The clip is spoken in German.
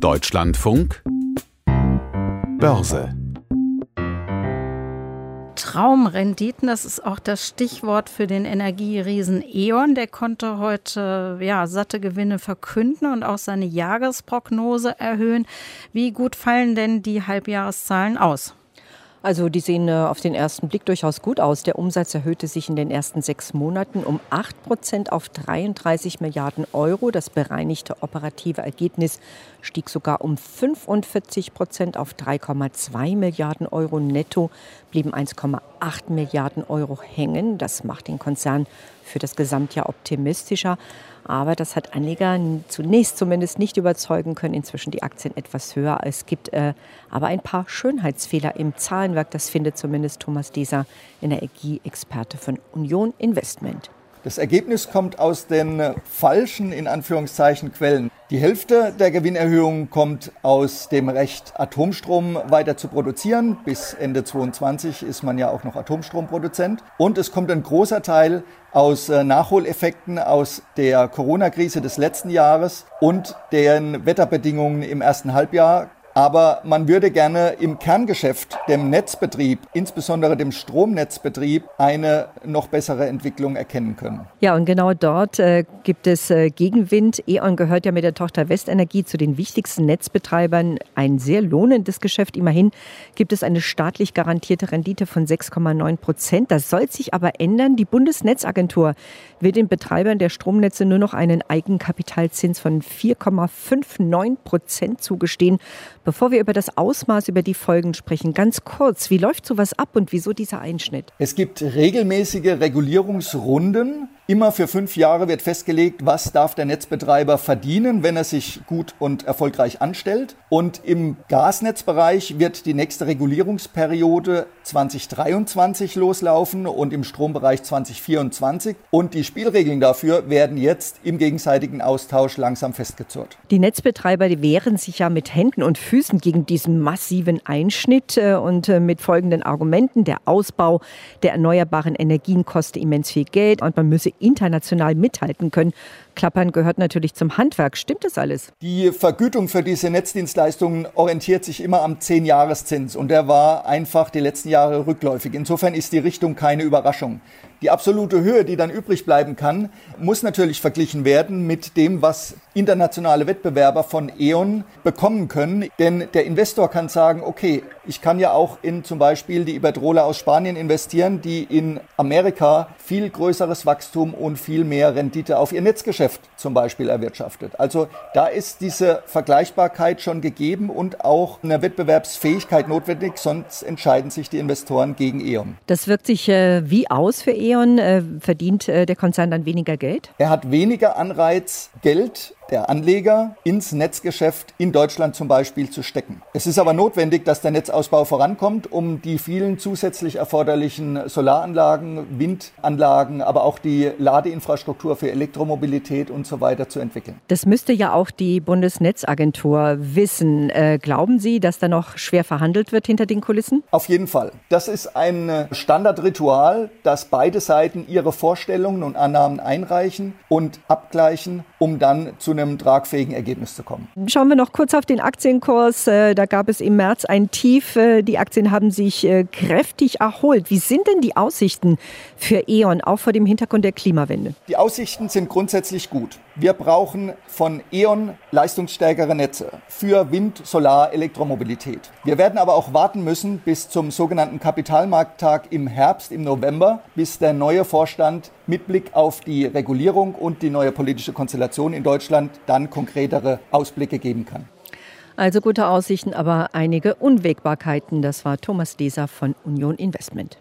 Deutschlandfunk Börse Traumrenditen, das ist auch das Stichwort für den Energieriesen E.ON. Der konnte heute ja, satte Gewinne verkünden und auch seine Jahresprognose erhöhen. Wie gut fallen denn die Halbjahreszahlen aus? Also die sehen äh, auf den ersten Blick durchaus gut aus. Der Umsatz erhöhte sich in den ersten sechs Monaten um 8 Prozent auf 33 Milliarden Euro. Das bereinigte operative Ergebnis stieg sogar um 45 Prozent auf 3,2 Milliarden Euro. Netto blieben 1,8 Milliarden Euro hängen. Das macht den Konzern für das Gesamtjahr optimistischer. Aber das hat Anleger zunächst zumindest nicht überzeugen können. Inzwischen die Aktien etwas höher. Es gibt äh, aber ein paar Schönheitsfehler im Zahlenwerk. Das findet zumindest Thomas Deser, Energieexperte von Union Investment. Das Ergebnis kommt aus den äh, falschen, in Anführungszeichen, Quellen. Die Hälfte der Gewinnerhöhung kommt aus dem Recht, Atomstrom weiter zu produzieren. Bis Ende 2022 ist man ja auch noch Atomstromproduzent. Und es kommt ein großer Teil aus äh, Nachholeffekten aus der Corona-Krise des letzten Jahres und deren Wetterbedingungen im ersten Halbjahr aber man würde gerne im Kerngeschäft, dem Netzbetrieb, insbesondere dem Stromnetzbetrieb, eine noch bessere Entwicklung erkennen können. Ja, und genau dort äh, gibt es äh, Gegenwind. E.ON gehört ja mit der Tochter Westenergie zu den wichtigsten Netzbetreibern. Ein sehr lohnendes Geschäft. Immerhin gibt es eine staatlich garantierte Rendite von 6,9 Prozent. Das soll sich aber ändern. Die Bundesnetzagentur will den Betreibern der Stromnetze nur noch einen Eigenkapitalzins von 4,59 Prozent zugestehen. Bevor wir über das Ausmaß, über die Folgen sprechen, ganz kurz, wie läuft sowas ab und wieso dieser Einschnitt? Es gibt regelmäßige Regulierungsrunden Immer für fünf Jahre wird festgelegt, was darf der Netzbetreiber verdienen, wenn er sich gut und erfolgreich anstellt. Und im Gasnetzbereich wird die nächste Regulierungsperiode 2023 loslaufen und im Strombereich 2024. Und die Spielregeln dafür werden jetzt im gegenseitigen Austausch langsam festgezurrt. Die Netzbetreiber die wehren sich ja mit Händen und Füßen gegen diesen massiven Einschnitt äh, und äh, mit folgenden Argumenten. Der Ausbau der erneuerbaren Energien kostet immens viel Geld und man müsse international mithalten können. Klappern gehört natürlich zum Handwerk. Stimmt das alles? Die Vergütung für diese Netzdienstleistungen orientiert sich immer am 10-Jahreszins und der war einfach die letzten Jahre rückläufig. Insofern ist die Richtung keine Überraschung. Die absolute Höhe, die dann übrig bleiben kann, muss natürlich verglichen werden mit dem, was internationale Wettbewerber von E.ON bekommen können. Denn der Investor kann sagen, okay, ich kann ja auch in zum Beispiel die Iberdrola aus Spanien investieren, die in Amerika viel größeres Wachstum und viel mehr Rendite auf ihr Netzgeschäft zum Beispiel erwirtschaftet. Also da ist diese Vergleichbarkeit schon gegeben und auch eine Wettbewerbsfähigkeit notwendig, sonst entscheiden sich die Investoren gegen E.ON. Das wirkt sich äh, wie aus für E.ON? E.ON äh, verdient äh, der Konzern dann weniger Geld? Er hat weniger Anreiz, Geld der Anleger ins Netzgeschäft in Deutschland zum Beispiel zu stecken. Es ist aber notwendig, dass der Netzausbau vorankommt, um die vielen zusätzlich erforderlichen Solaranlagen, Windanlagen, aber auch die Ladeinfrastruktur für Elektromobilität und so weiter zu entwickeln. Das müsste ja auch die Bundesnetzagentur wissen. Äh, glauben Sie, dass da noch schwer verhandelt wird hinter den Kulissen? Auf jeden Fall. Das ist ein Standardritual, dass beide Seiten ihre Vorstellungen und Annahmen einreichen und abgleichen, um dann zu einem tragfähigen Ergebnis zu kommen. Schauen wir noch kurz auf den Aktienkurs. Äh, da gab es im März ein Tief. Äh, die Aktien haben sich äh, kräftig erholt. Wie sind denn die Aussichten für E.ON, auch vor dem Hintergrund der Klimawende? Die Aussichten sind grundsätzlich gut. Wir brauchen von E.ON leistungsstärkere Netze für Wind, Solar, Elektromobilität. Wir werden aber auch warten müssen bis zum sogenannten Kapitalmarkttag im Herbst, im November, bis der neue Vorstand mit Blick auf die Regulierung und die neue politische Konstellation in Deutschland dann konkretere Ausblicke geben kann. Also gute Aussichten, aber einige Unwägbarkeiten. Das war Thomas Leser von Union Investment.